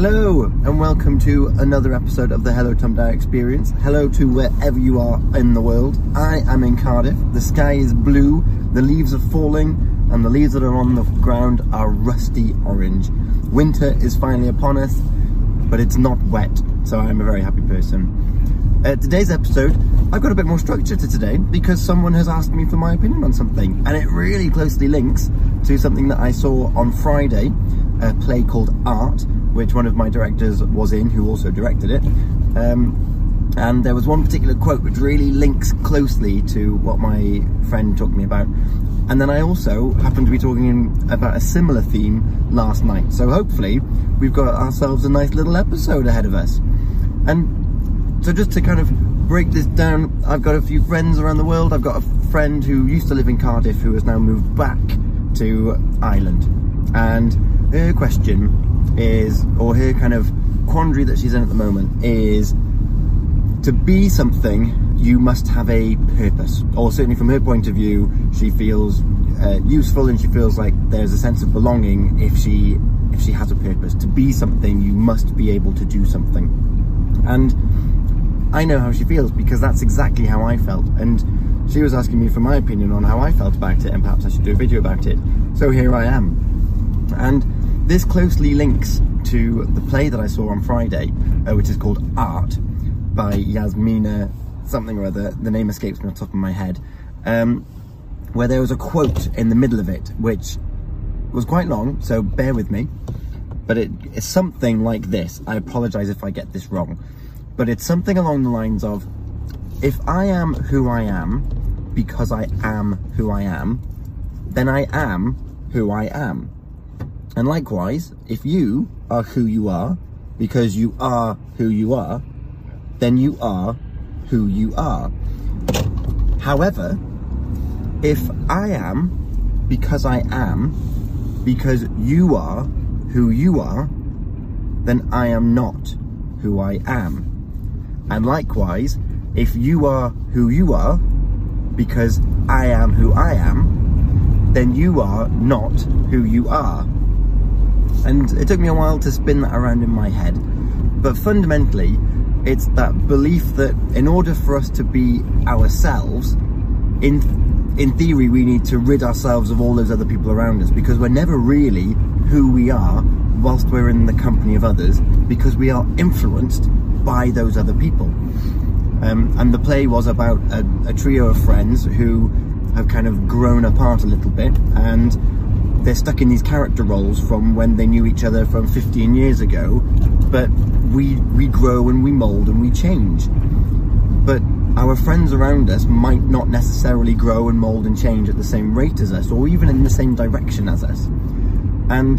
Hello and welcome to another episode of the Hello Tom Dyer Experience. Hello to wherever you are in the world. I am in Cardiff. The sky is blue, the leaves are falling, and the leaves that are on the ground are rusty orange. Winter is finally upon us, but it's not wet, so I'm a very happy person. Uh, today's episode, I've got a bit more structure to today because someone has asked me for my opinion on something, and it really closely links to something that I saw on Friday, a play called Art, which one of my directors was in, who also directed it. Um, and there was one particular quote which really links closely to what my friend talked to me about. And then I also happened to be talking about a similar theme last night. So hopefully we've got ourselves a nice little episode ahead of us. And so just to kind of break this down, I've got a few friends around the world. I've got a friend who used to live in Cardiff who has now moved back to Ireland. And her question is, or her kind of quandary that she's in at the moment is to be something, you must have a purpose. Or certainly from her point of view, she feels uh, useful and she feels like there's a sense of belonging if she if she has a purpose. To be something, you must be able to do something. And I know how she feels because that's exactly how I felt. And she was asking me for my opinion on how I felt about it and perhaps I should do a video about it. So here I am. And this closely links to the play that I saw on Friday, uh, which is called Art by Yasmina something or other. The name escapes me on top of my head. Um, where there was a quote in the middle of it, which was quite long, so bear with me. But it is something like this. I apologize if I get this wrong but it's something along the lines of if I am who I am because I am who I am, then I am who I am. And likewise, if you are who you are because you are who you are, then you are who you are. However, if I am because I am, because you are who you are, then I am not who I am. And likewise, if you are who you are, because I am who I am, then you are not who you are. And it took me a while to spin that around in my head. But fundamentally, it's that belief that in order for us to be ourselves, in in theory, we need to rid ourselves of all those other people around us because we're never really who we are whilst we're in the company of others because we are influenced by those other people. Um, and the play was about a, a trio of friends who have kind of grown apart a little bit and they're stuck in these character roles from when they knew each other from 15 years ago but we we grow and we mold and we change. But our friends around us might not necessarily grow and mold and change at the same rate as us or even in the same direction as us. And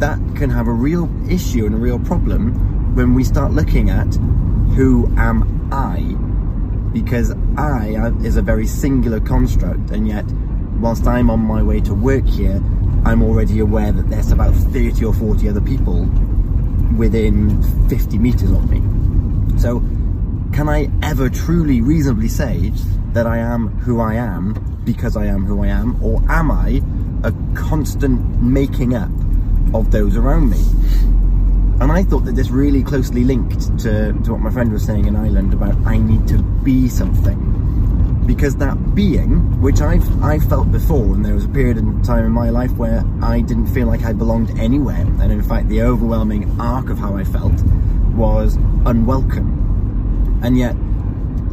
that can have a real issue and a real problem when we start looking at who am I, because I uh, is a very singular construct, and yet, whilst I'm on my way to work here, I'm already aware that there's about 30 or 40 other people within 50 meters of me. So, can I ever truly reasonably say that I am who I am because I am who I am, or am I a constant making up of those around me? And I thought that this really closely linked to, to what my friend was saying in Ireland about I need to be something. Because that being, which I've I felt before, and there was a period in time in my life where I didn't feel like I belonged anywhere. And in fact, the overwhelming arc of how I felt was unwelcome. And yet,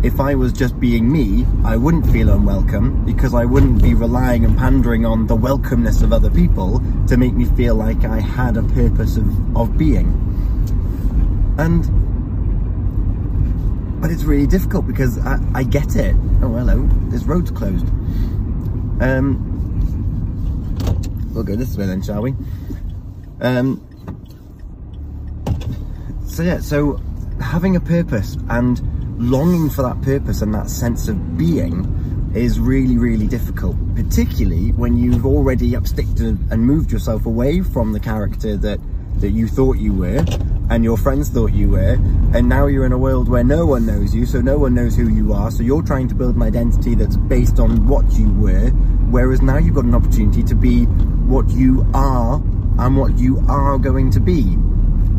if I was just being me, I wouldn't feel unwelcome because I wouldn't be relying and pandering on the welcomeness of other people to make me feel like I had a purpose of, of being. And, but it's really difficult because I, I get it. Oh, hello, this road's closed. Um, we'll go this way then, shall we? Um, so yeah, so having a purpose and longing for that purpose and that sense of being is really, really difficult, particularly when you've already upsticked and moved yourself away from the character that, that you thought you were and your friends thought you were. And now you're in a world where no one knows you, so no one knows who you are. So you're trying to build an identity that's based on what you were. Whereas now you've got an opportunity to be what you are and what you are going to be.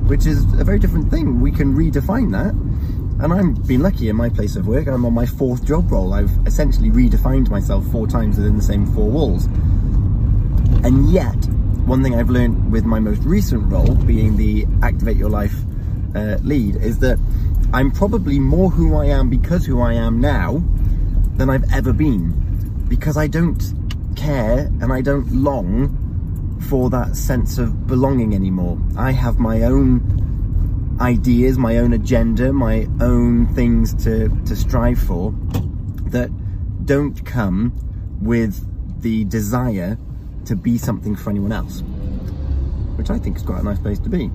which is a very different thing. We can redefine that. And I've been lucky in my place of work. I'm on my fourth job role. I've essentially redefined myself four times within the same four walls. And yet, one thing I've learned with my most recent role, being the Activate Your Life uh, lead, is that I'm probably more who I am because who I am now than I've ever been. Because I don't care and I don't long for that sense of belonging anymore. I have my own ideas, my own agenda, my own things to, to strive for that don't come with the desire to be something for anyone else, which I think is quite a nice place to be.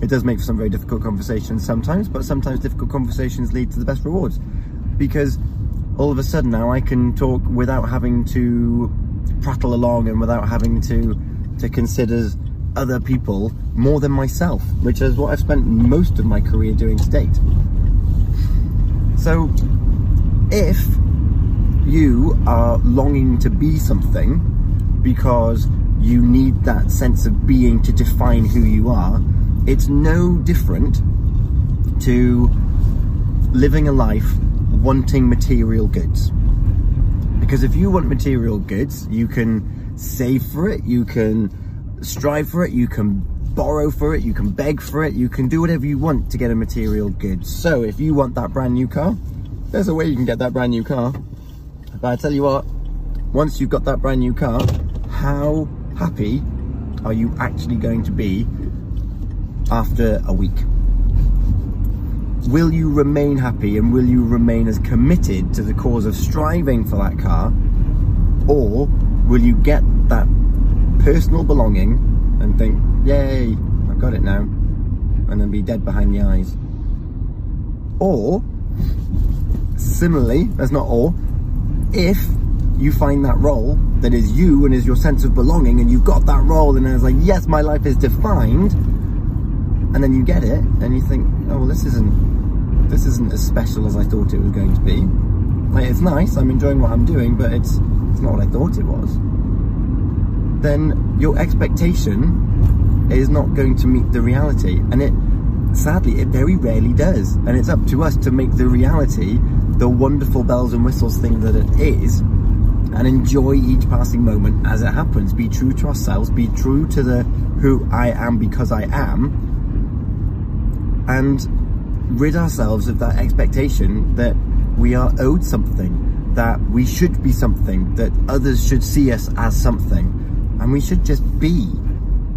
It does make for some very difficult conversations sometimes, but sometimes difficult conversations lead to the best rewards because all of a sudden now I can talk without having to prattle along and without having to to consider other people more than myself, which is what I've spent most of my career doing to date. So if you are longing to be something because you need that sense of being to define who you are, it's no different to living a life wanting material goods. Because if you want material goods, you can save for it, you can strive for it, you can borrow for it, you can beg for it, you can do whatever you want to get a material good. So if you want that brand new car, there's a way you can get that brand new car. But I tell you what, once you've got that brand new car, how happy are you actually going to be after a week? Will you remain happy and will you remain as committed to the cause of striving for that car? Or will you get that personal belonging and think, yay, I've got it now, and then be dead behind the eyes? Or, similarly, that's not all, if you find that role that is you and is your sense of belonging and you've got that role and it's like, yes, my life is defined, and then you get it and you think, oh, well, this isn't, this isn't as special as I thought it was going to be. Like, it's nice, I'm enjoying what I'm doing, but it's, it's not what I thought it was. Then your expectation is not going to meet the reality. And it, sadly, it very rarely does. And it's up to us to make the reality the wonderful bells and whistles thing that it is and enjoy each passing moment as it happens. Be true to ourselves, be true to the who I am because I am, and rid ourselves of that expectation that we are owed something, that we should be something, that others should see us as something, and we should just be.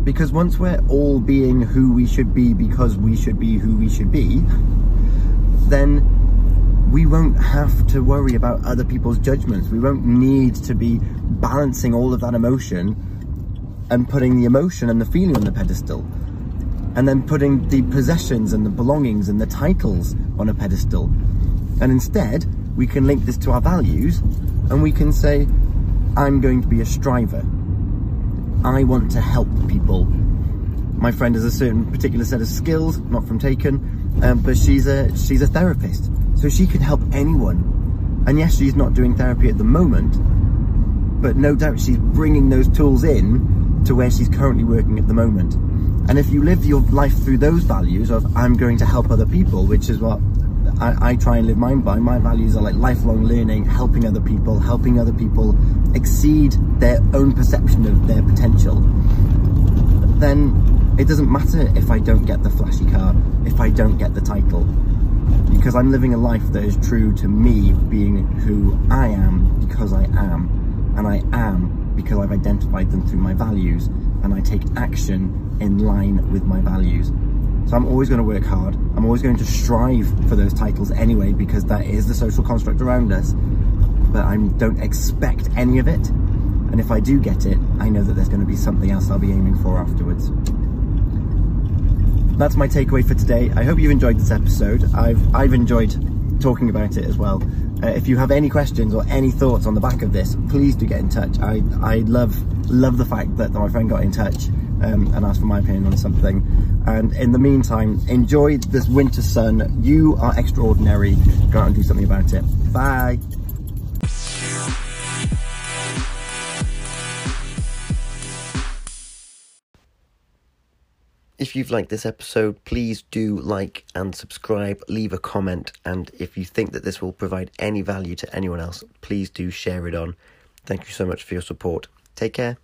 Because once we're all being who we should be because we should be who we should be, then we won't have to worry about other people's judgments. We won't need to be balancing all of that emotion and putting the emotion and the feeling on the pedestal. And then putting the possessions and the belongings and the titles on a pedestal. And instead, we can link this to our values and we can say, I'm going to be a striver. I want to help people. My friend has a certain particular set of skills, not from Taken, um, but she's a she's a therapist so she can help anyone. And yes, she's not doing therapy at the moment, but no doubt she's bringing those tools in to where she's currently working at the moment. And if you live your life through those values of I'm going to help other people, which is what I, I, try and live mine by, my values are like lifelong learning, helping other people, helping other people exceed their own perception of their potential, then it doesn't matter if I don't get the flashy car, if I don't get the title, because I'm living a life that is true to me being who I am because I am and I am because I've identified them through my values and I take action in line with my values. So I'm always going to work hard. I'm always going to strive for those titles anyway because that is the social construct around us. But I don't expect any of it. And if I do get it, I know that there's going to be something else I'll be aiming for afterwards that's my takeaway for today. I hope you've enjoyed this episode. I've, I've enjoyed talking about it as well. Uh, if you have any questions or any thoughts on the back of this, please do get in touch. I, I love, love the fact that my friend got in touch um, and asked for my opinion on something. And in the meantime, enjoy this winter sun. You are extraordinary. Go out and do something about it. Bye. If you've liked this episode, please do like and subscribe, leave a comment, and if you think that this will provide any value to anyone else, please do share it on. Thank you so much for your support. Take care.